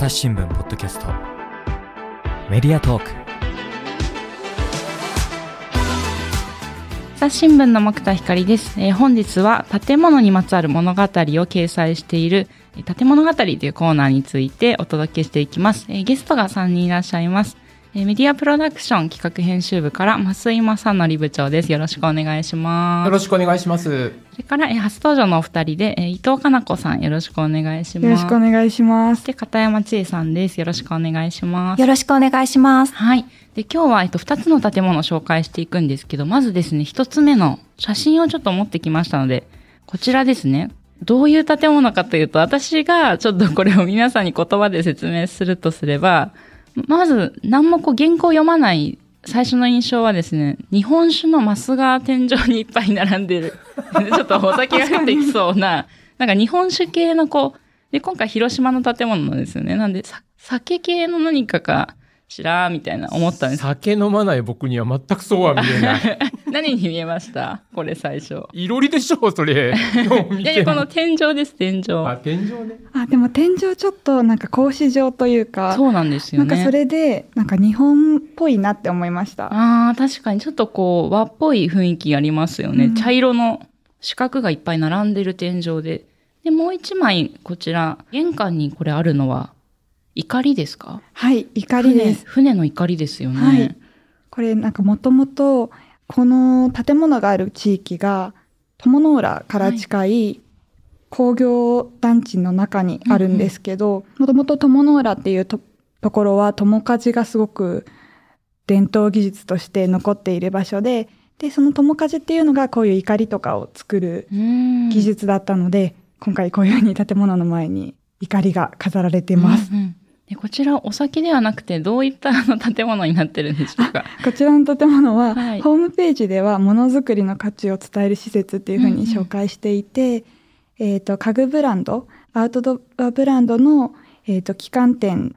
朝日新聞ポッドキャスト。メディアトーク。朝日新聞の木田光です、えー、本日は建物にまつわる物語を掲載している建物語というコーナーについてお届けしていきます、えー、ゲストが3人いらっしゃいます。えメディアプロダクション企画編集部から増井正則部長です。よろしくお願いします。よろしくお願いします。それから、え初登場のお二人で、え伊藤かな子さん、よろしくお願いします。よろしくお願いします。で、片山千恵さんです。よろしくお願いします。よろしくお願いします。はい。で、今日は、えっと、二つの建物を紹介していくんですけど、まずですね、一つ目の写真をちょっと持ってきましたので、こちらですね。どういう建物かというと、私がちょっとこれを皆さんに言葉で説明するとすれば、まず、何もこう原稿読まない最初の印象はですね、日本酒のマスが天井にいっぱい並んでる。ちょっとお酒が降ってきそうな、なんか日本酒系のこう、で、今回広島の建物なんですよね。なんで、酒系の何かかしらーみたいな思ったんです。酒飲まない僕には全くそうは見えない。何に見えました？これ最初。いろりでしょう、それ。いやこの天井です、天井。あ、天井ね。あ、でも天井ちょっとなんか格子状というか。そうなんですよね。なんかそれで、なんか日本っぽいなって思いました。ああ、確かにちょっとこう和っぽい雰囲気ありますよね。うん、茶色の四角がいっぱい並んでる天井で。で、もう一枚こちら、玄関にこれあるのは、怒りですか？はい怒りです船の怒りですよね、はい、これなんかもともとこの建物がある地域が友の浦から近い工業団地の中にあるんですけど、もともと友の浦っていうところは友鍛冶がすごく伝統技術として残っている場所で、で、その友鍛冶っていうのがこういう怒りとかを作る技術だったので、今回こういうふうに建物の前に怒りが飾られています。うんうんでこちらお酒ではなくてどういったの建物になってるんでしょうか？こちらの建物は、はい、ホームページではものづくりの価値を伝える施設っていうふうに紹介していて、うんうん、えっ、ー、と家具ブランドアウトドアブランドの、えーと、旗艦店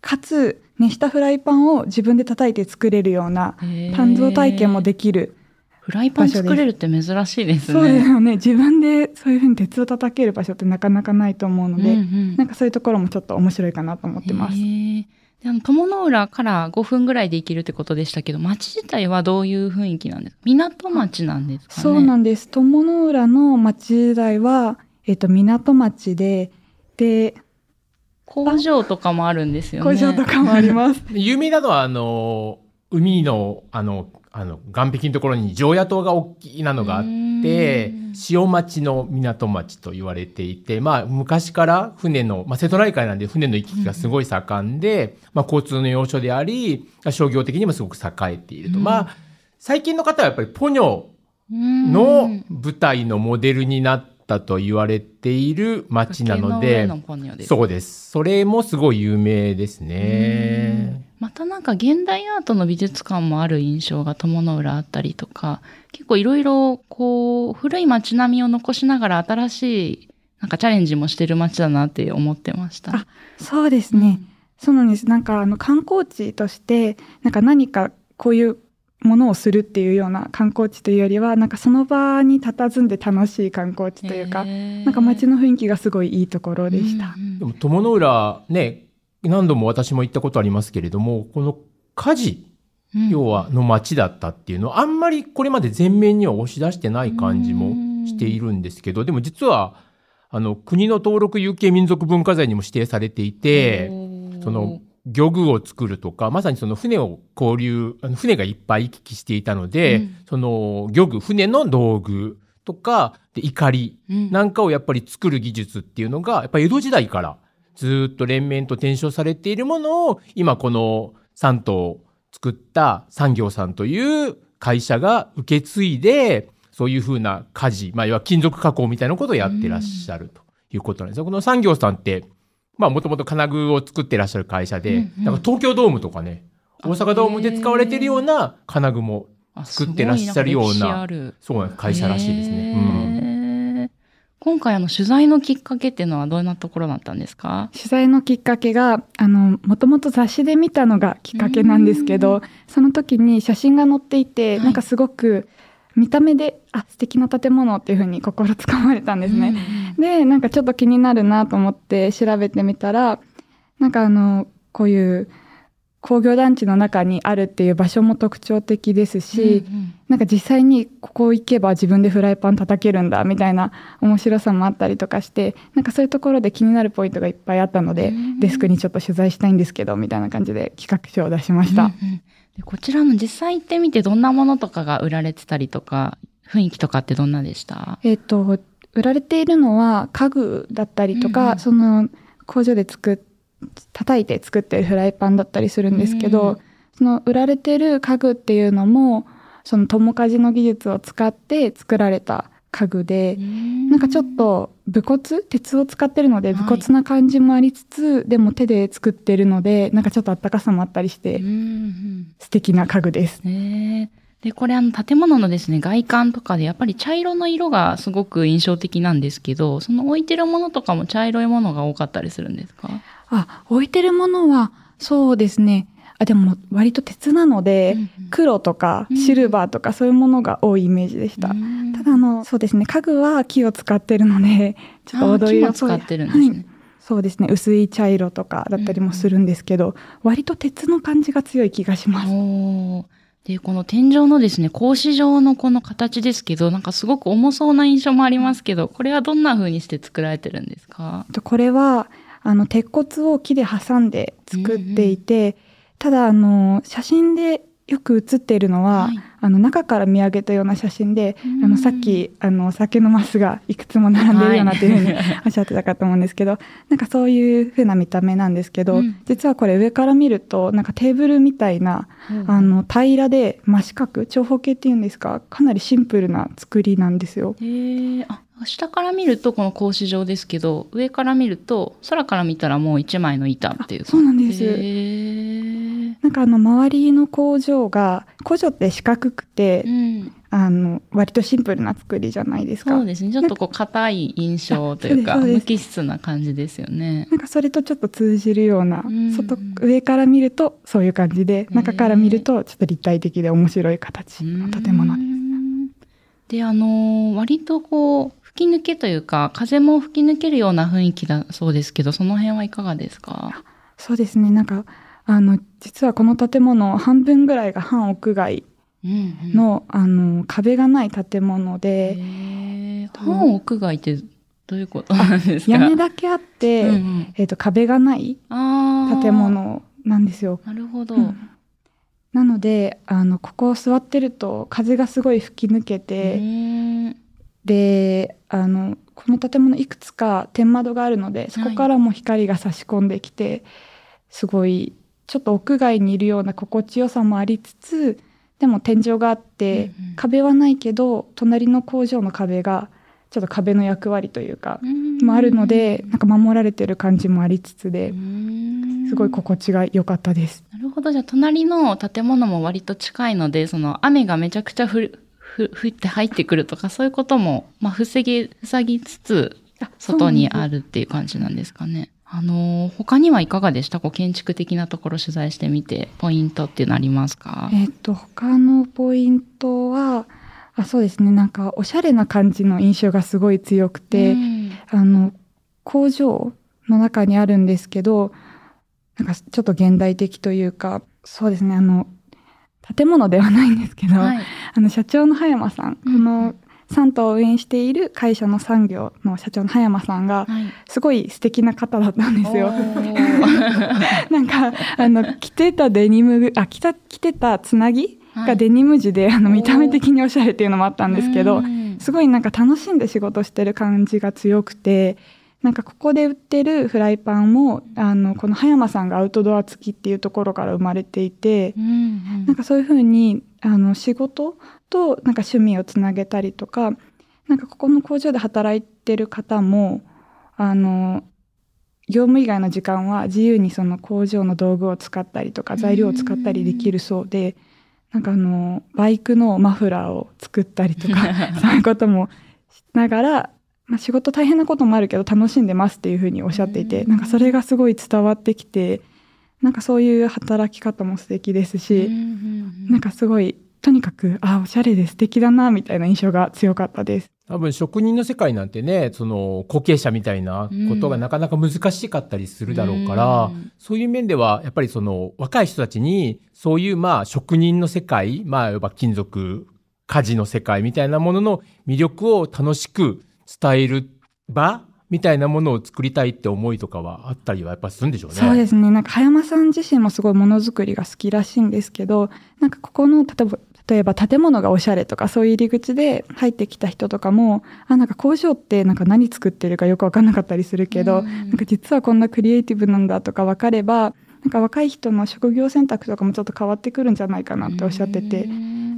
かつ熱したフライパンを自分で叩いて作れるような鍛造体験もできるフライパン作れるって珍しいですね。そうですよね。自分でそういうふうに鉄を叩ける場所ってなかなかないと思うので、うんうん、なんかそういうところもちょっと面白いかなと思ってます。であの友の浦から5分ぐらいで行けるってことでしたけど、町自体はどういう雰囲気なんですか？港町なんですかね？そうなんです。友の浦の町自体は、えっ、と、港町で、で、工場とかもあるんですよね。工場とかもあります。有名なのは、あの、海の、あの、あの、岸壁のところに常夜島が大きなのがあって、塩町の港町と言われていて、まあ、昔から船の、まあ、瀬戸内海なんで船の行き来がすごい盛んで、まあ、交通の要所であり、商業的にもすごく栄えていると。まあ、最近の方はやっぱりポニョの舞台のモデルになったと言われている町なので、そうです。それもすごい有名ですね。またなんか現代アートの美術館もある印象が友の浦あったりとか、結構いろいろこう古い街並みを残しながら新しいなんかチャレンジもしてる街だなって思ってました。あ、そうですね。うん、そうなんです。なんかあの観光地として、なんか何かこういうものをするっていうような観光地というよりは、なんかその場に佇んで楽しい観光地というか、なんか街の雰囲気がすごいいいところでした。うんうん、でも友の浦ね、何度も私も行ったことありますけれども、この火事、要はの街だったっていうのは、あんまりこれまで前面には押し出してない感じもしているんですけど、でも実は、あの、国の登録有形民族文化財にも指定されていて、その、漁具を作るとか、まさにその船を交流、あの船がいっぱい行き来していたので、うん、その漁具、船の道具とか、で、怒りなんかをやっぱり作る技術っていうのが、やっぱり江戸時代からずっと連綿と転生されているものを、今この3頭作った産業さんという会社が受け継いで、そういうふうな家事、まあ、要は金属加工みたいなことをやってらっしゃるということなんですよ。この産業さんって、まあ、もともと金具を作ってらっしゃる会社で、だから東京ドームとかね、大阪ドームで使われているような金具も作ってらっしゃるような、そうな会社らしいですね。うん。今回あの取材のきっかけっていうのはどんなところだったんですか？取材のきっかけが、あの、もともと雑誌で見たのがきっかけなんですけど、その時に写真が載っていて、はい、なんかすごく見た目で、あ、素敵な建物っていうふうに心つかまれたんですね。で、なんかちょっと気になるなと思って調べてみたら、なんかあの、こういう工業団地の中にあるっていう場所も特徴的ですし、うんうんなんか実際にここ行けば自分でフライパン叩けるんだみたいな面白さもあったりとかしてなんかそういうところで気になるポイントがいっぱいあったのでうんデスクにちょっと取材したいんですけどみたいな感じで企画書を出しました。うんうんでこちらの実際行ってみてどんなものとかが売られてたりとか、雰囲気とかってどんなでした？えっ、と売られているのは家具だったりとか、うんうんその工場で作っ叩いて作ってるフライパンだったりするんですけど、うんその売られてる家具っていうのもその友鍛冶の技術を使って作られた家具で、なんかちょっと武骨鉄を使ってるのではい。武骨な感じもありつつ、でも手で作ってるのでなんかちょっとあったかさもあったりして、うんうん。素敵な家具です。ねえ。で、これあの建物のですね、外観とかでやっぱり茶色の色がすごく印象的なんですけど、その置いてるものとかも茶色いものが多かったりするんですか？あ置いてるものはそうですねあでも割と鉄なので、うんうん。黒とかうん。シルバーとかそういうものが多いイメージでした。うん。ただあのそうですね家具は木を使ってるのでちょっと黄土色っぽいあ木も使ってるんですね。はい。そうですね薄い茶色とかだったりもするんですけど、割と鉄の感じが強い気がします。で、この天井のですね、格子状のこの形ですけど、なんかすごく重そうな印象もありますけど、これはどんな風にして作られてるんですか？とこれはあの鉄骨を木で挟んで作っていて、ただあの写真でよく写っているのは、はい。あの中から見上げたような写真で、うん。あのさっきあのお酒のマスがいくつも並んでるようなっていうふうに おっしゃってたかと思うんですけど、なんかそういう風な見た目なんですけど、うん。実はこれ上から見るとなんかテーブルみたいな、あの平らで真四角長方形っていうんですかかなりシンプルな作りなんですよ。へえあ、下から見るとこの格子状ですけど、上から見ると空から見たらもう一枚の板っていうあそうなんです。へえなんかあの周りの工場が工場って四角くて、うん。あの割とシンプルな作りじゃないですか。そうですね。ちょっとこう硬い印象というか、無機質な感じですよね。なんかそれとちょっと通じるような、うん外上から見るとそういう感じでー中から見るとちょっと立体的で面白い形の建物です。で、あのー割とこう、吹き抜けというか、風も吹き抜けるような雰囲気だそうですけど、その辺はいかがですか？そうですねなんかあの実はこの建物半分ぐらいが半屋外うんうん。の,、あの壁がない建物へで、ー半屋外ってどういうことなんですか？屋根だけあって、うんうん。えー、と壁がない建物なんですよ。なるほど。うん。なのであのここを座ってると風がすごい吹き抜けうて、であのこの建物いくつか天窓があるのでそこからも光が差し込んできて、すごいちょっと屋外にいるような心地よさもありつつでも天井があって、うんうん壁はないけど隣の工場の壁がちょっと壁の役割というか、もあるのでなんか守られてる感じもありつつで、すごい心地が良かったです。なるほど。じゃあ、隣の建物も割と近いので、その雨がめちゃくちゃ降る、ふ降って入ってくるとか、そういうことも、まあ、防ぎ、塞ぎつつ、外にあるるっていう感じなんですかね。あのー、他にはいかがでした？こう建築的なところ取材してみて、ポイントっていうのありますか？えっ、と他のポイントはあそうですね。なんかおしゃれな感じの印象がすごい強くて、うん。あの工場の中にあるんですけどなんかちょっと現代的というかそうですね。あの建物ではないんですけど、はい。ああの社長の葉山さん、このサントを運営している会社の産業の社長の葉山さんがはい。すごい素敵な方だったんですよ。なんかあの着てたデニムあ着た着てたつなぎはい。がデニム地で、あの見た目的におしゃれっていうのもあったんですけど、うん。すごいなんか楽しんで仕事してる感じが強くてなんかここで売ってるフライパンもあのこの葉山さんがアウトドア付きっていうところから生まれていてうんうん。なんかそういうふうにあの仕事となんか趣味をつなげたりとかなんかここの工場で働いてる方もあの業務以外の時間は自由にその工場の道具を使ったりとか材料を使ったりできるそうでなんかあのバイクのマフラーを作ったりとか そういうこともしながら、まあ、仕事大変なこともあるけど楽しんでますっていうふうにおっしゃっていてうん。なんかそれがすごい伝わってきてなんかそういう働き方も素敵ですし、なんかすごいとにかく、あ、おしゃれで素敵だな、みたいな印象が強かったです。多分職人の世界なんてね、その後継者みたいなことがなかなか難しかったりするだろうから、うんそういう面ではやっぱりその若い人たちにそういうまあ職人の世界、まあいわば金属、家事の世界みたいなものの魅力を楽しく伝える場みたいなものを作りたいって思いとかはあったりはやっぱするんでしょうね。そうですね。なんか、葉山さん自身もすごいものづくりが好きらしいんですけど、なんかここの、例えば、例えば建物がおしゃれとかそういう入り口で入ってきた人とかも、あ、なんか工場ってなんか何作ってるかよくわかんなかったりするけど、うんなんか実はこんなクリエイティブなんだとか分かれば、なんか若い人の職業選択とかもちょっと変わってくるんじゃないかなっておっしゃってて、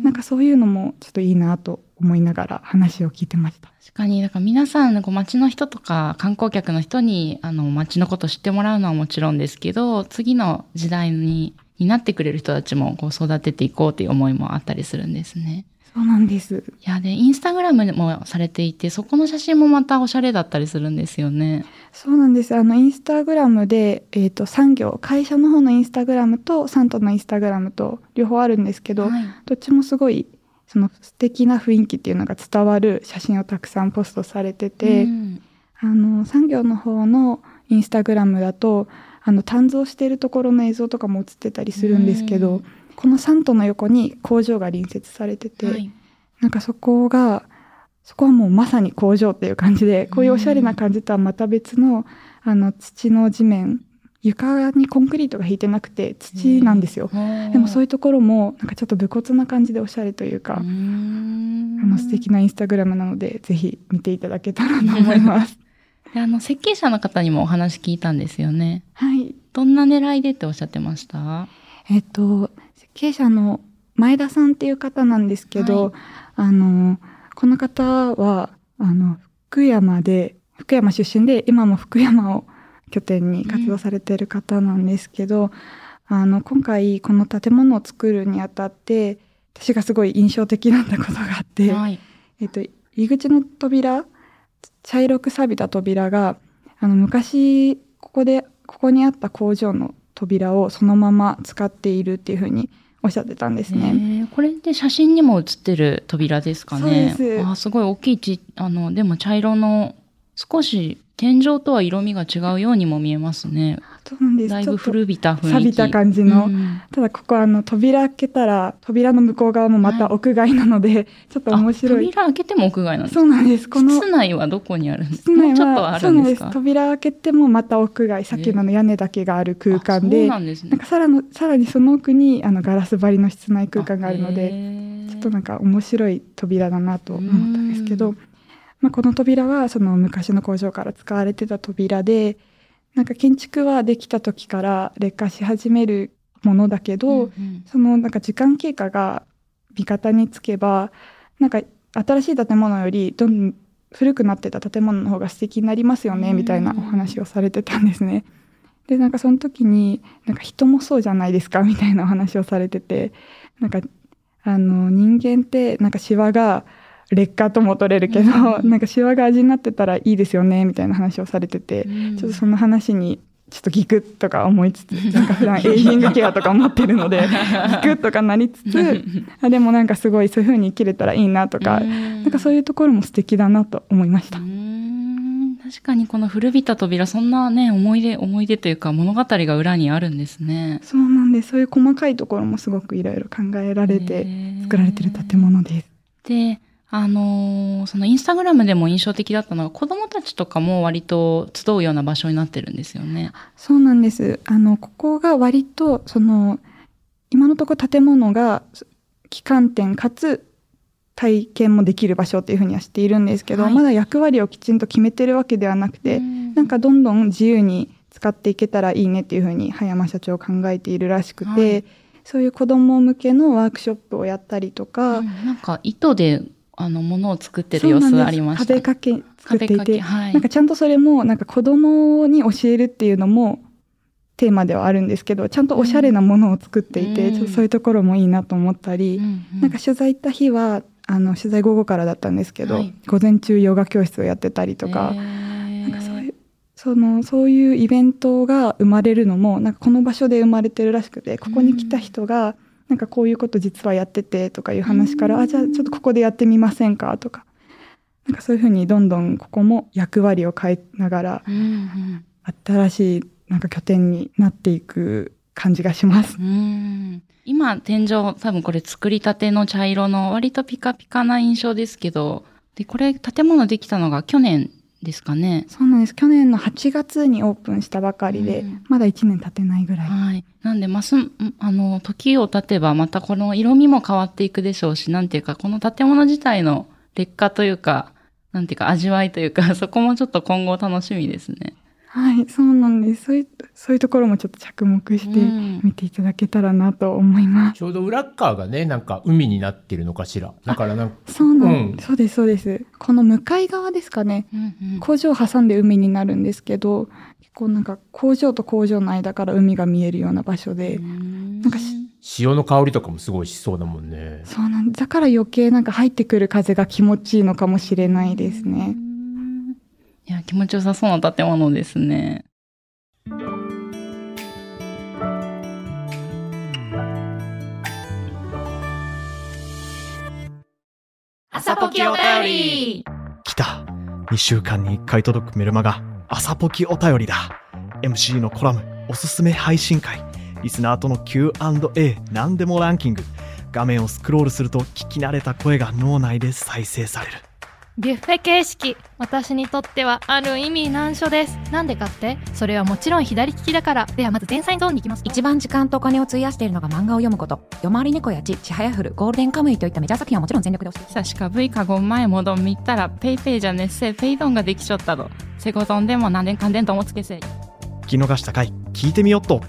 なんかそういうのもちょっといいなと思いながら話を聞いてました。確かに、だから皆さん、こう街の人とか観光客の人に、あの、街のこと知ってもらうのはもちろんですけど、次の時代に、になってくれる人たちも、こう、育てていこうという思いもあったりするんですね。そうなんです。いや、で、インスタグラムもされていて、そこの写真もまたおしゃれだったりするんですよね。そうなんです。あの、インスタグラムで、えっ、と、産業、会社の方のインスタグラムと、サントのインスタグラムと、両方あるんですけど、はいどっちもすごい、その素敵な雰囲気っていうのが伝わる写真をたくさんポストされてて、うんあの、産業の方のインスタグラムだと、あの、鍛造しているところの映像とかも映ってたりするんですけど、うん。このサントの横に工場が隣接されてて、はい。なんかそこが、そこはもうまさに工場っていう感じで、こういうおしゃれな感じとはまた別の、あの、土の地面、床にコンクリートが引いてなくて土なんですよ。でもそういうところも、なんかちょっと武骨な感じでおしゃれというか、うあの素敵なインスタグラムなので、ぜひ見ていただけたらと思います。であの、設計者の方にもお話聞いたんですよね。はい。どんな狙いでっておっしゃってました？えっと、設計者の前田さんっていう方なんですけど、はいあの、この方は、あの、福山で、福山出身で、今も福山を拠点に活動されている方なんですけど、あの、今回この建物を作るにあたって、私がすごい印象的だったことがあって、はい。えっと、入り口の扉、茶色く錆びた扉が、あの、昔、ここで、ここにあった工場の扉をそのまま使っているっていうふうにおっしゃってたんですね。ねこれって写真にも写ってる扉ですかね？そうですあすごい大きいち、あの、でも茶色の、少し天井とは色味が違うようにも見えますね。そうなんです。だいぶ古びた雰囲気。錆びた感じの。うん。ただここあの扉開けたら扉の向こう側もまた屋外なので、ちょっと面白い。あ扉開けても屋外なんですか？そうなんです。この室内はどこにあるんですか？室内もうちょっとはあそうなんです。か扉開けてもまた屋外、さっきのあの屋根だけがある空間あそうで、なんね。なんかさらのさらにその奥にあのガラス張りの室内空間があるので、でちょっとなんか面白い扉だなと思ったんですけど、まあ、この扉はその昔の工場から使われてた扉で、なんか建築はできた時から劣化し始めるものだけど、そのなんか時間経過が味方につけば、なんか新しい建物よりどんどん古くなってた建物の方が素敵になりますよね、うんみたいなお話をされてたんですね。で、なんかその時に、なんか人もそうじゃないですか、みたいなお話をされてて、なんか、あの、人間って、なんかシワが劣化とも取れるけど、うん なんかシワが味になってたらいいですよね、みたいな話をされてて、ちょっとその話にちょっとギクッとか思いつつ、なんか普段エイジングケアとか持ってるので、ギクッとかなりつつ、あでもなんかすごいそういう風に生きれたらいいなとか、ななんかそういうところも素敵だなと思いましたう。ん確かにこの古びた扉、そんなね、思い出、思い出というか物語が裏にあるんですね。そうなんです。そういう細かいところもすごくいろいろ考えられて作られてる建物です。で、あのーそのインスタグラムでも印象的だったのは子供たちとかも割と集うような場所になってるんですよね。そうなんです。あの、ここが割と、その、今のところ建物が旗艦店かつ体験もできる場所っていうふうにはしているんですけど、はいまだ役割をきちんと決めてるわけではなくて、なんかどんどん自由に使っていけたらいいねっていうふうに葉山社長考えているらしくて、はいそういう子供向けのワークショップをやったりとか、うんなんか糸であの物を作ってる様子ありました。壁掛け作っていて、はい。なんかちゃんとそれもなんか子供に教えるっていうのもテーマではあるんですけどちゃんとおしゃれなものを作っていて、うん。そういうところもいいなと思ったり、うんうん。なんか取材行った日はあの取材午後からだったんですけど、はい。午前中ヨガ教室をやってたりとか、なんかそういうそのそういうイベントが生まれるのもなんかこの場所で生まれてるらしくてここに来た人がなんかこういうこと実はやっててとかいう話から、あじゃあちょっとここでやってみませんかとか。なんかそういうふうにどんどんここも役割を変えながらうんうん。新しいなんか拠点になっていく感じがします。うん。今、天井、多分これ作りたての茶色の割とピカピカな印象ですけど、で、これ建物できたのが去年ですかね。そうなんです。去年の8月にオープンしたばかりで、うんまだ1年経ってないぐらい。はい。なんで、ます、んあの、時を経てばまたこの色味も変わっていくでしょうし、なんていうか、この建物自体の劣化というか、なんていうか、味わいというか、そこもちょっと今後楽しみですね。はい、そうなんです。そういう、そういうところもちょっと着目してうん見ていただけたらなと思います。ちょうど裏っ側がね、なんか海になってるのかしら。だからなんか、そうなん、うんそうです、そうです。この向かい側ですかね。うんうん工場を挟んで海になるんですけど、結構なんか工場と工場の間から海が見えるような場所で、なんかし潮の香りとかもすごいしそうだもんね。そうなんだから余計なんか入ってくる風が気持ちいいのかもしれないですね。いや、気持ちよさそうな建物ですね。朝ポキお便り。来た。2週間に1回届くメルマガ。朝ポキお便りだ。MC のコラムおすすめ配信会。リスナーとの Q&A 何でもランキング。画面をスクロールすると聞き慣れた声が脳内で再生されるビュッフェ形式私にとってはある意味難所です。なんでかって？それはもちろん左利きだから。ではまず前菜ゾーンに行きます。一番時間とお金を費やしているのが漫画を読むこと。夜回り猫やちちはやふるゴールデンカムイといったメジャー作品はもちろん全力で押し。てさしか V か5前もどん見たらペイペイじゃねっせペイドンができちょったどセゴドンでも何年かんでんともつけせ聞き逃した回聞いてみよっと。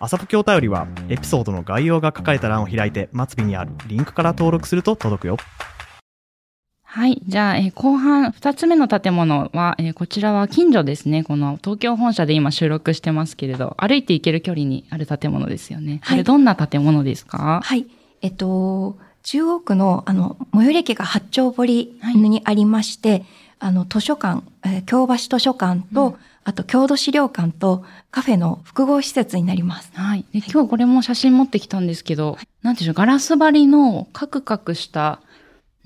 朝ポキお便りはエピソードの概要が書かれた欄を開いて末尾にあるリンクから登録すると届くよはい。じゃあ、えー後半、二つ目の建物は、えーこちらは近所ですね。この東京本社で今収録してますけれど、歩いて行ける距離にある建物ですよね。はいどんな建物ですか？はい。えっと、中央区の、あの、最寄り駅が八丁堀にありまして、あの、図書館、えー京橋図書館と、あと、郷土資料館とカフェの複合施設になります。はい。で、今日これも写真持ってきたんですけど、なんていうんでしょう、ガラス張りのカクカクした、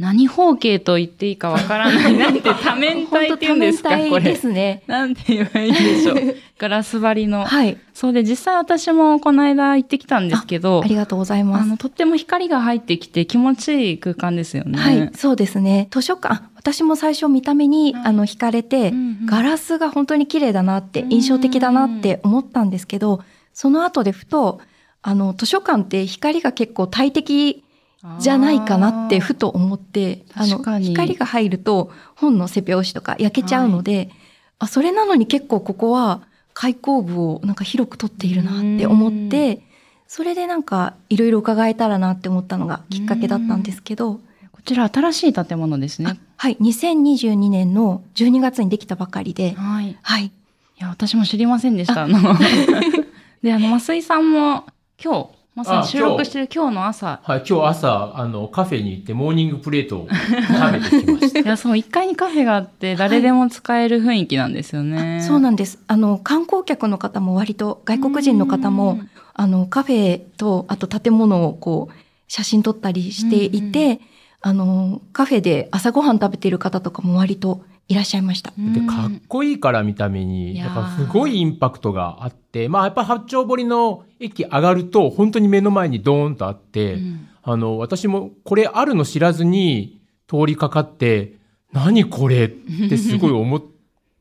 何方形と言っていいかわからない。なんて多面体って言うんですかこれ。ですね。なんて言えばいいんでしょう。ガラス張りの。はい。そうで、実際私もこの間行ってきたんですけどあ、りがとうございます。あの、とっても光が入ってきて気持ちいい空間ですよね。はい、そうですね。図書館、あ私も最初見た目に、はいあの、惹かれて、うんうんガラスが本当に綺麗だなって、印象的だなって思ったんですけど、その後でふと、あの、図書館って光が結構大敵じゃないかなってふと思って、あの光が入ると本の背表紙とか焼けちゃうので、あ、それなのに結構ここは開口部をなんか広く取っているなって思って、それでなんかいろいろ伺えたらなって思ったのがきっかけだったんですけど、こちら新しい建物ですね。はい、2022年の12月にできたばかりで、はい。いはい、や、私も知りませんでした。あの、で、あの、増井さんも今日、まさに収録してる今日の朝、はい、今日朝、あの、カフェに行ってモーニングプレートを 食べてきました。いや、そう、1階にカフェがあって、誰でも使える雰囲気なんですよね。そうなんです。あの、観光客の方も割と外国人の方も、あの、カフェと、あと建物をこう、写真撮ったりしていて、あの、カフェで朝ごはん食べている方とかも割といらっしゃいました。うん。で、かっこいいから見た目いに、だからすごいインパクトがあって、まあやっぱ八丁堀の駅上がると本当に目の前にドーンとあって、うん。あの、私もこれあるの知らずに通りかかって、何これってすごい思っ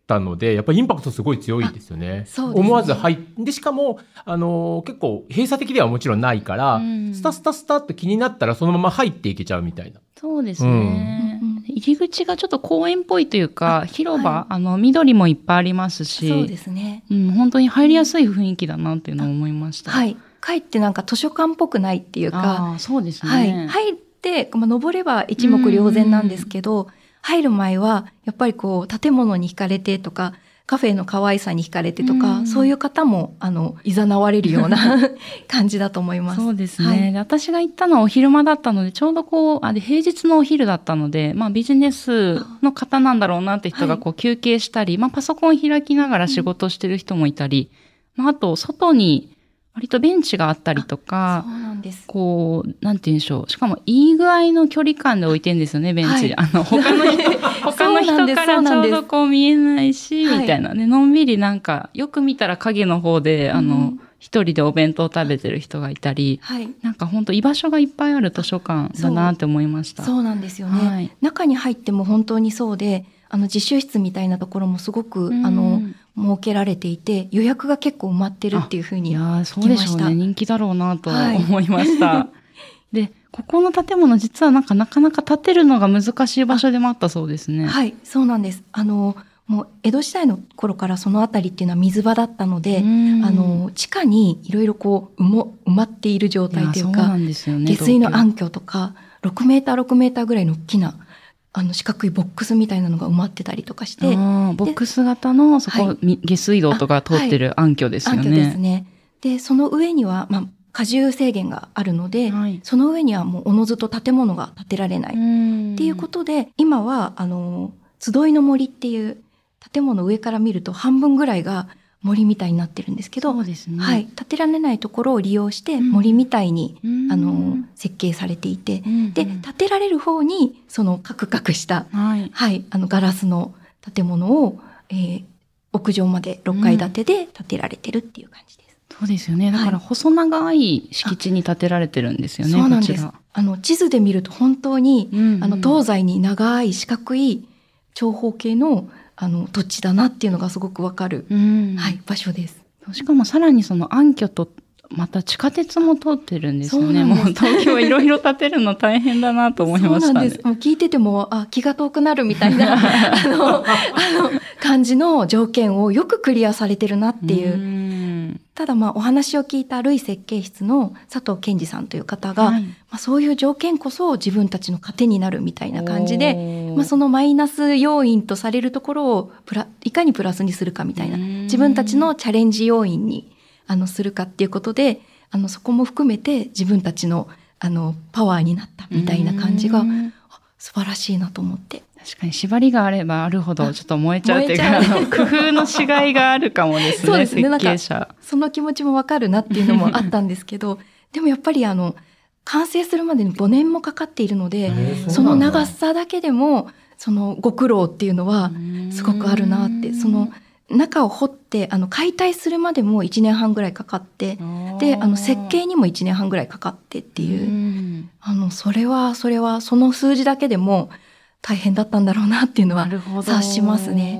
たので、やっぱりインパクトすごい強いですよね。そうですね。思わず入って、で、しかも、あの、結構閉鎖的ではもちろんないから、うん。スタスタスタっと気になったらそのまま入っていけちゃうみたいな。そうですね、うん入り口がちょっと公園っぽいというか、広場、はいあの、緑もいっぱいありますし、そうですね。うん、本当に入りやすい雰囲気だなっていうのを思いました。はい。かえってなんか図書館っぽくないっていうか、ああ、そうですね。はい。入って、まあ、登れば一目瞭然なんですけど、入る前は、やっぱりこう、建物に惹かれてとか、カフェの可愛さに惹かれてとか、うん。そういう方も、あの、誘われるような 感じだと思います。そうですね、はい。で私が行ったのはお昼間だったので、ちょうどこう、あで平日のお昼だったので、まあビジネスの方なんだろうなって人がこう休憩したり、まあパソコン開きながら仕事してる人もいたり、まああと外に割とベンチがあったりとかそ、うなんです。こう、なんて言うんでしょう。しかも、いい具合の距離感で置いてんですよね、ベンチ。は いあの、他の人、他の人からちょうどこう見えないし、はいみたいなね。のんびりなんか、よく見たら影の方で、あのうん、一人でお弁当食べてる人がいたり、はい。なんか本当居場所がいっぱいある図書館だなって思いました。そうなんですよね。はい中に入っても本当にそうで、あの、自習室みたいなところもすごく、あの、設けられていて、予約が結構埋まってるっていうふうに。いやーそうでしょうね。人気だろうなとはい思いました。で、ここの建物実はなんかなかなか建てるのが難しい場所でもあったそうですね。はい、そうなんです。あの、もう江戸時代の頃からそのあたりっていうのは水場だったので、うんあの、地下にいろいろこう埋も、埋まっている状態というか、そうなんですよね。下水の暗渠とか、6メーター6メーターぐらいの大きな、あの四角いボックスみたいなのが埋まってたりとかして、ボックス型のそこ、はいみ下水道とか通ってる暗渠ですよね。暗渠ですね。で、その上には、まあ、荷重制限があるので、はいその上にはもうおのずと建物が建てられない。っっていうことで、今は、あの、集いの森っていう建物上から見ると半分ぐらいが森みたいになってるんですけど、ね。はい、建てられないところを利用してうん森みたいに、うんあの、設計されていて、うんで、建てられる方に、そのカクカクした、はい。はい、あの、ガラスの建物を、えー屋上まで6階建てで建てられてるっていう感じです。そうですよね。だから細長い敷地に建てられてるんですよね。そうなんです。あの、地図で見ると本当に、うんうんあの、東西に長い四角い長方形の、あの、土地だなっていうのがすごくわかる、うんはい、場所です。しかもさらにその暗渠と、また地下鉄も通ってるんですよね。そうもう東京いろいろ建てるの大変だなと思いましたね。そうなんです。もう聞いてても、あ、気が遠くなるみたいな、あの、あの、感じの条件をよくクリアされてるなっていう。んただまあお話を聞いた類設計室の佐藤健二さんという方が、はい。まあ、そういう条件こそ自分たちの糧になるみたいな感じで、まあ、そのマイナス要因とされるところをプラいかにプラスにするかみたいなうん。自分たちのチャレンジ要因にあのするかっていうことであのそこも含めて自分たちのあのパワーになったみたいな感じが素晴らしいなと思って。確かに縛りがあればあるほどちょっと燃えちゃうっていうか、工夫のしがいがあるかもですね、そうですね。設計者。その気持ちもわかるなっていうのもあったんですけど でもやっぱりあの完成するまでに5年もかかっているので、その長さだけでもそのご苦労っていうのはすごくあるなってその中を掘ってあの解体するまでも1年半ぐらいかかってであの設計にも1年半ぐらいかかってっていう、うん。あのそれはそれはその数字だけでも大変だったんだろうなっていうのは。察しますね。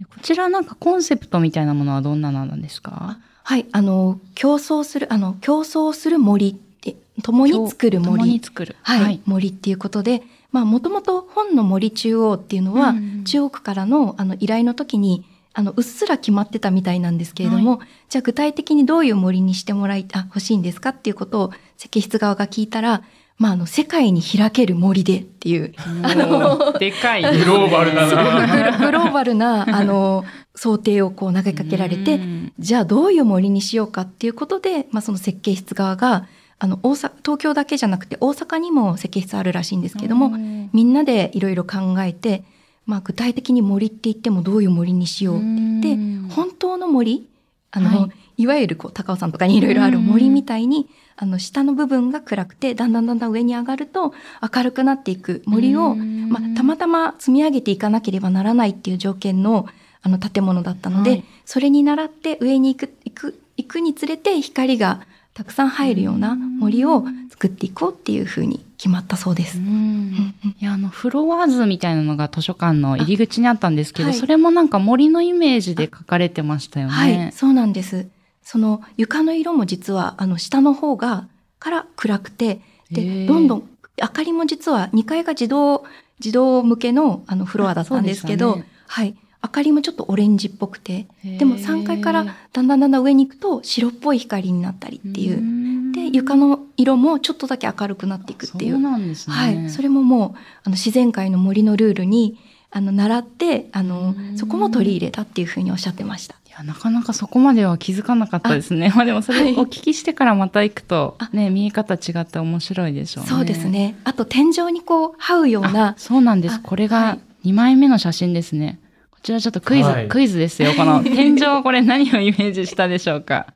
でこちらなんかコンセプトみたいなものはどんなのなんですか？はいあの競争するあの競争する森って共に作る森共に作る。はい、森っていうことで、まあ、もともと本の森中央っていうのは、うん中央区からのあの依頼の時に、あの、うっすら決まってたみたいなんですけれども、じゃあ具体的にどういう森にしてもらい、あ、欲しいんですかっていうことを設計室側が聞いたら、まあ、あの、世界に開ける森でっていう、あの、でかい。グローバルだすごくな。グローバルな、あの、想定をこう投げかけられて、うん。じゃあどういう森にしようかっていうことで、まあ、その設計室側が、あの、大阪、東京だけじゃなくて大阪にも設計室あるらしいんですけども、みんなでいろいろ考えて、まあ、具体的に森って言ってもどういう森にしようって言って、うん。本当の森あの、、はい。わゆるこう高尾山とかにいろいろある森みたいに、あの下の部分が暗くてだんだんだんだん上に上がると明るくなっていく森を、うんまあ、たまたま積み上げていかなければならないっていう条件のあの建物だったので、はいそれに倣って上に行く行く行くにつれて光がたくさん入るような森を作っていこうっていうふうに決まったそうです。いや、あの、フロア図みたいなのが図書館の入り口にあったんですけど、あはいそれもなんか森のイメージで書かれてましたよね。はい、そうなんです。その床の色も実はあの下の方がから暗くて、へでーどんどん明かりも実は2階が自動自動向けのあのフロアだったんですけど、あそうではい、明かりもちょっとオレンジっぽくて、でも3階からだんだんだんだん上に行くと白っぽい光になったりっていう。んで床の色もちょっとだけ明るくなっていくっていそうう。なんですね。はい、それももうあの自然界の森のルールにあの習ってあのうんそこも取り入れたっていうふうにおっしゃってました。いや、なかなかそこまでは気づかなかったですね。まあでもそれはいお聞きしてからまた行くとあ、ね、見え方違って面白いでしょうね。そうです。ね。あと天井にこう這うような、そうなんです。あこれがはい2枚目の写真ですね。こちらちょっとクイズ、はいクイズですよ。この天井はこれ何をイメージしたでしょうか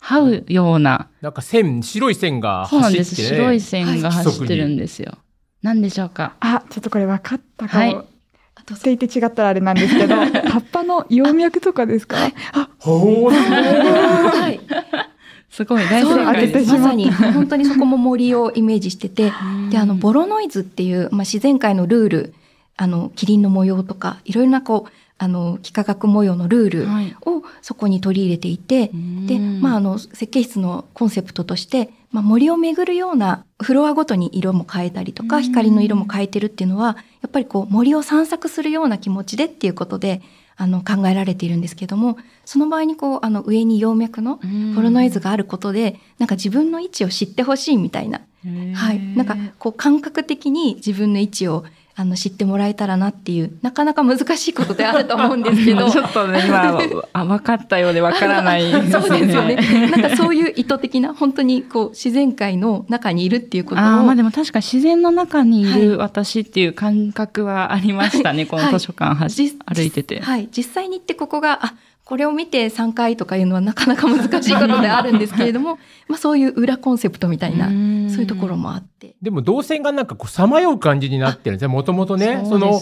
這うような、なんか線、白い線がそうなんです。白い線が走ってるんですよ。何でしょうかあ、ちょっとこれ分かったかも。はいって言って違ったらあれなんですけど、葉っぱの葉脈とかですか？ほー。すごい。はい。すごい。大正解です。まさに本当にそこも森をイメージしてて、で、あの、ボロノイズっていう、まあ、自然界のルール、あの、キリンの模様とか、いろいろなこう、あの、幾何学模様のルールはい。をそこに取り入れていて、で、まあ、あの、設計室のコンセプトとして、まあ、森を巡るような、フロアごとに色も変えたりとか、うん。光の色も変えてるっていうのは、やっぱりこう、森を散策するような気持ちでっていうことで、あの、考えられているんですけども、その場合にこう、あの、上に葉脈のボロノイズがあることで、なんか自分の位置を知ってほしいみたいな。はい。なんか、こう、感覚的に自分の位置を、あの、知ってもらえたらなっていう、なかなか難しいことであると思うんですけど。ちょっとね、今、あ、分かったようで分からないですね。そうですよね。なんかそういう意図的な、本当にこう、自然界の中にいるっていうことを。ああ、まあでも確か自然の中にいはいる私っていう感覚はありましたね、この図書館は実歩いてて。はい。実際に行ってここが、あ、これを見て3回とかいうのはなかなか難しいことであるんですけれども、まあそういう裏コンセプトみたいな、んそういうところもあって。でも動線がなんかこう、さまよう感じになってるんですね。もともとね。その、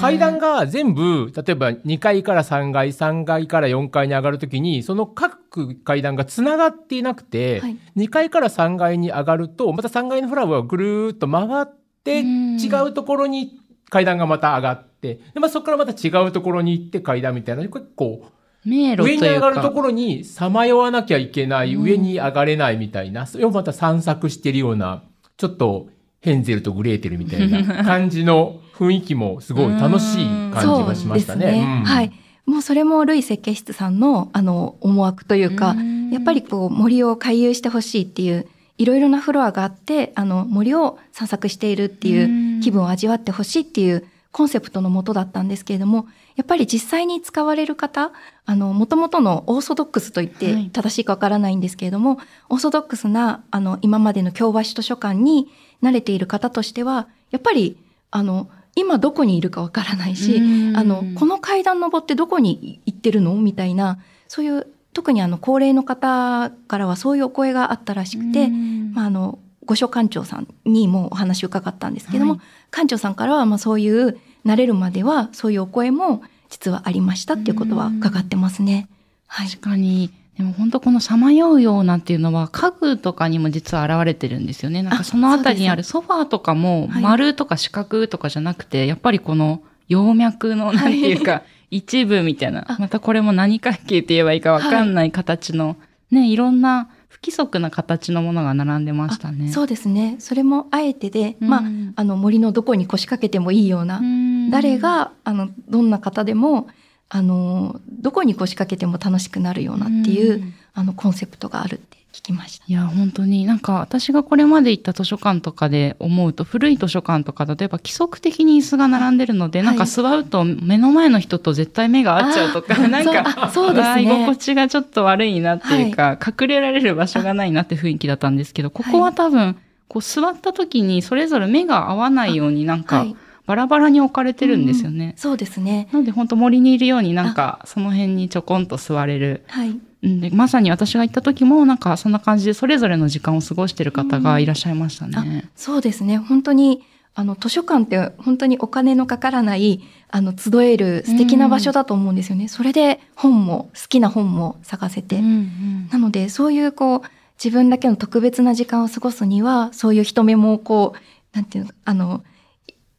階段が全部、例えば2階から3階、3階から4階に上がるときに、その各階段が繋がっていなくて、はい2階から3階に上がると、また3階のフラワーがぐるーっと回って、うん違うところに階段がまた上がって、でまあ、そこからまた違うところに行って階段みたいな、結構、迷路と。上に上がるところにさまよわなきゃいけない、上に上がれないみたいな、それをまた散策してるような、ちょっとヘンゼルとグレーテルみたいな感じの雰囲気もすごい楽しい感じがしましたね。はい。もうそれもルイ設計室さんのあの思惑というか、やっぱりこう森を回遊してほしいっていう、いろいろなフロアがあって、あの森を散策しているっていう気分を味わってほしいっていうコンセプトのもとだったんですけれども、やっぱり実際に使われる方、あの、元々のオーソドックスと言ってはい。正しいかわからないんですけれども、オーソドックスな、あの、今までの京橋図書館に慣れている方としては、やっぱり、あの、今どこにいるかわからないし、うん。あの、この階段登ってどこに行ってるのみたいな、そういう、特にあの、高齢の方からはそういうお声があったらしくて、まあ、あの、御所館長さんにもお話を伺ったんですけども、はい館長さんからは、まあ、そういう、慣れるまでは、そういうお声も実はありましたっていうことは伺ってますね。はい。確かに。でも本当このさまようようなっていうのは家具とかにも実は現れてるんですよね。なんかあそのあたりにあるソファーとかもはい丸とか四角とかじゃなくて、やっぱりこの葉脈のなんていうか 一部みたいなあ。またこれも何関係って言えばいいかわかんない形の、ね、いろんな不規則な形のものが並んでましたね。そうですね。それもあえてで、うんまあ、あの、森のどこに腰掛けてもいいような、うん誰が、あの、どんな方でも、あの、どこに腰掛けても楽しくなるようなっていう、んあの、コンセプトがあるって聞きました。いや、本当になんか私がこれまで行った図書館とかで思うと、古い図書館とか、例えば規則的に椅子が並んでるので、はいなんか座ると目の前の人と絶対目が合っちゃうとか、なんか、あそうですあー居ね心。地がちょっと悪いなっていうか、隠れられる場所がないなって雰囲気だったんですけど、ここは多分、こう座った時にそれぞれ目が合わないようになんかはい、バラバラに置かれてるんですよね。そうですね。なので本当森にいるようになんかその辺にちょこんと座れるはい。うんでまさに私が行った時もなんかそんな感じでそれぞれの時間を過ごしてる方がいらっしゃいましたね。そうですね。本当に、あの、図書館って本当にお金のかからない、あの、集える素敵な場所だと思うんですよね。それで本も、好きな本も探せて。うんうんなので、そういうこう、自分だけの特別な時間を過ごすには、そういう人目もこう、なんていうの、あの、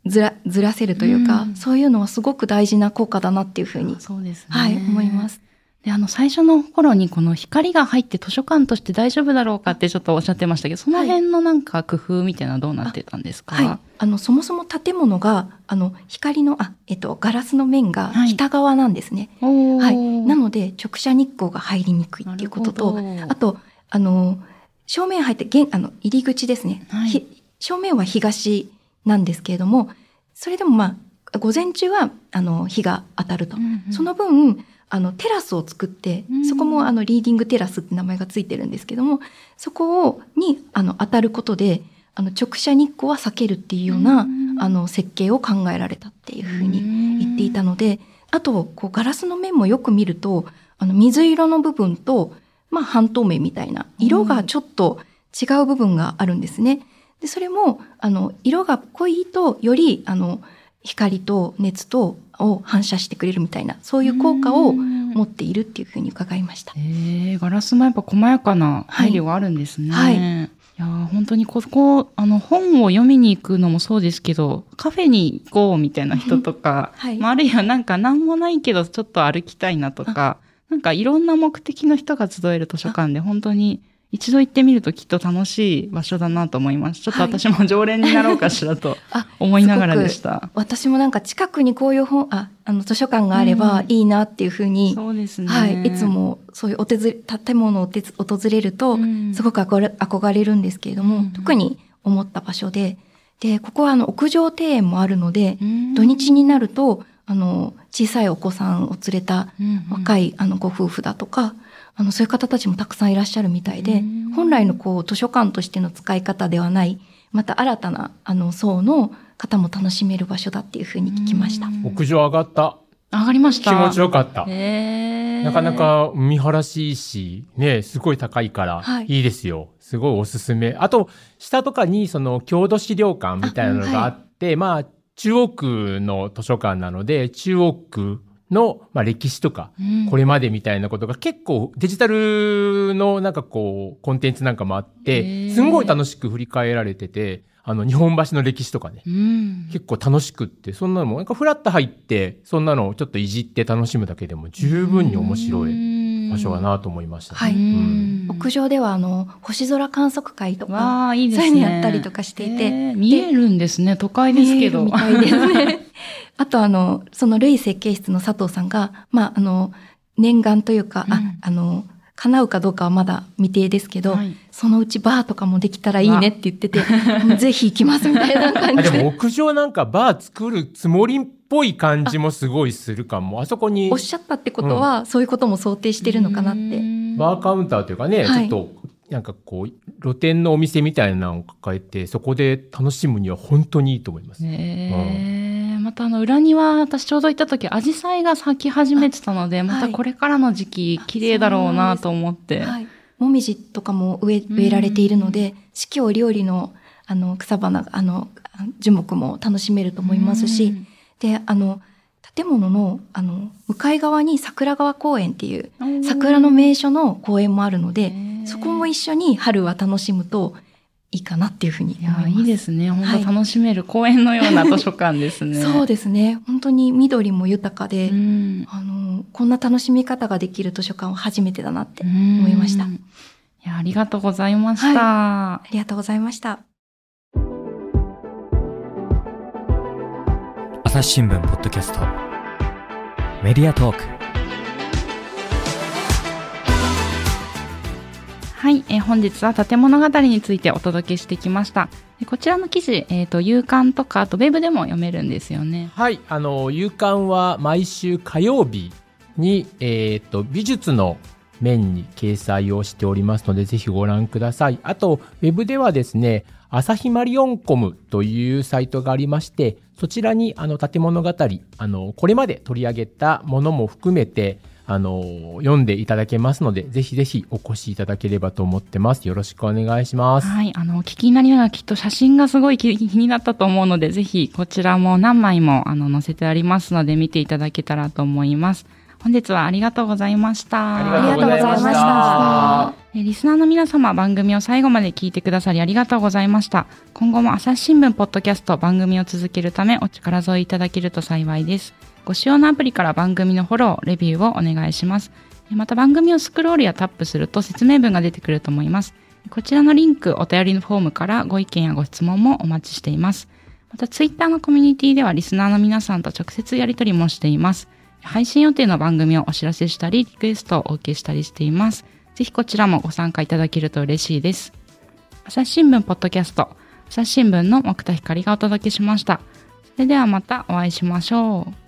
ずら、ずらせるというか、うんそういうのはすごく大事な効果だなっていうふうに、そうですね。はい、思います。で、あの、最初の頃にこの光が入って図書館として大丈夫だろうかってちょっとおっしゃってましたけど、その辺のなんか工夫みたいなどうなってたんですか？はい。あの、そもそも建物が、あの、光の、あ、えっと、ガラスの面がはい北側なんですね。おーはい。なので、直射日光が入りにくいっていうことと、あと、あの、正面入って、現あの、入り口ですね。はいひ正面は東なんですけれども、それでもまあ、午前中は、あの、日が当たると。うんうんその分、あの、テラスを作ってうん、そこもあの、リーディングテラスって名前がついてるんですけども、そこを、に、あの、当たることで、あの、直射日光は避けるっていうような、うん。あの、設計を考えられたっていうふうに言っていたので、あと、こう、ガラスの面もよく見ると、あの、水色の部分と、まあ半透明みたいな、色がちょっと違う部分があるんですね。で、それも、あの、色が濃いと、より、あの、光と熱とを反射してくれるみたいな、そういう効果を持っているっていうふうに伺いました。えー、ガラスもやっぱ細やかな配慮があるんですね。はい。いやー本当にここ、あの、本を読みに行くのもそうですけど、カフェに行こうみたいな人とか、はい。まあ、あるいはなんか何もないけどちょっと歩きたいなとか、なんかいろんな目的の人が集える図書館で本当に一度行ってみるときっと楽しい場所だなと思います。ちょっとはい私も常連になろうかしらと あ思いながらでした。私もなんか近くにこういう本、あ、あの図書館があればいいなっていうふうに、そうですね。はい、いつもそういうお手ず建物を訪れると、うんすごく憧れるんですけれども、うん特に思った場所で、で、ここはあの屋上庭園もあるので、うん土日になると、あの、小さいお子さんを連れたうん若いあのご夫婦だとか、あの、そういう方たちもたくさんいらっしゃるみたいでうん、本来のこう図書館としての使い方ではない、また新たなあの層の方も楽しめる場所だっていうふうに聞きました。屋上上がった。上がりました。気持ちよかった。なかなか見晴らしいいし、ね、すごい高いからはい、いいですよ。すごいおすすめ。あと、下とかに、その、郷土資料館みたいなのがあって、まあ、中央区の図書館なので、中央区の、まあ、歴史とか、うんこれまでみたいなことが結構デジタルのなんかこう、コンテンツなんかもあっへて、ーすんごい楽しく振り返られてて、あの、日本橋の歴史とかね、うん結構楽しくって、そんなのも、なんかフラッと入って、そんなのをちょっといじって楽しむだけでも十分に面白い場所だなと思いました。はいうん屋上ではあの、星空観測会とか、いいですね。そういうのやったりとかしていて見えるんですね。都会ですけど。見えるみたいですね。あとあの、その類設計室の佐藤さんが、まああの、念願というか、あうん、あの、叶うかどうかはまだ未定ですけど、はい。そのうちバーとかもできたらいいねって言ってて、ぜひ行きますみたいな感あじで。でも屋上なんかバー作るつもりっぽい感じもすごいするかも。あそこに。おっしゃったってことは、そういうことも想定してるのかなって。バーカウンターというかね、はい。ちょっとなんかこう、露店のお店みたいなのを抱えて、そこで楽しむには本当にいいと思います。ねえまたあの裏庭、私ちょうど行った時、アジサイが咲き始めてたので、またこれからの時期、綺麗だろうなと思って。はい。もみじとかも植え植えられているので、四季折々のあの草花が、あの、樹木も楽しめると思いますし、で、あの、建物の、あの、向かい側に桜川公園っていう、うん。桜の名所の公園もあるのでそこも一緒に春は楽しむといいかなっていうふうにいや、思います。いいですね。本はい当楽しめる公園のような図書館ですね。そうですね。本当に緑も豊かで、うんあの、こんな楽しみ方ができる図書館は初めてだなって思いました。うんいや、ありがとうございました。ありがとうございました。朝日新聞ポッドキャストメディアトークはい、えー本日は建物語についてお届けしてきました。こちらの記事、えっ、と、夕刊とか、あとウェブでも読めるんですよね。はい、あの、夕刊は毎週火曜日に、えっ、と、美術の面に掲載をしておりますので、ぜひご覧ください。あと、ウェブではですね、朝日マリオンコムというサイトがありまして、そちらに、あの、建物語、あの、これまで取り上げたものも含めて、あの、読んでいただけますので、ぜひぜひお越しいただければと思ってます。よろしくお願いします。はい、あの、お聞きになりながらきっと写真がすごい気 気になったと思うので、ぜひこちらも何枚もあの載せてありますので見ていただけたらと思います。本日はありがとうございました。ありがとうございました。えーリスナーの皆様、番組を最後まで聞いてくださりありがとうございました。今後も朝日新聞ポッドキャスト番組を続けるためお力添えいただけると幸いです。ご使用のアプリから番組のフォロー、レビューをお願いします。また番組をスクロールやタップすると説明文が出てくると思います。こちらのリンク、お便りのフォームからご意見やご質問もお待ちしています。またツイッターのコミュニティではリスナーの皆さんと直接やり取りもしています。配信予定の番組をお知らせしたり、リクエストをお受けしたりしています。ぜひこちらもご参加いただけると嬉しいです。朝日新聞ポッドキャスト、朝日新聞の木田光がお届けしました。それではまたお会いしましょう。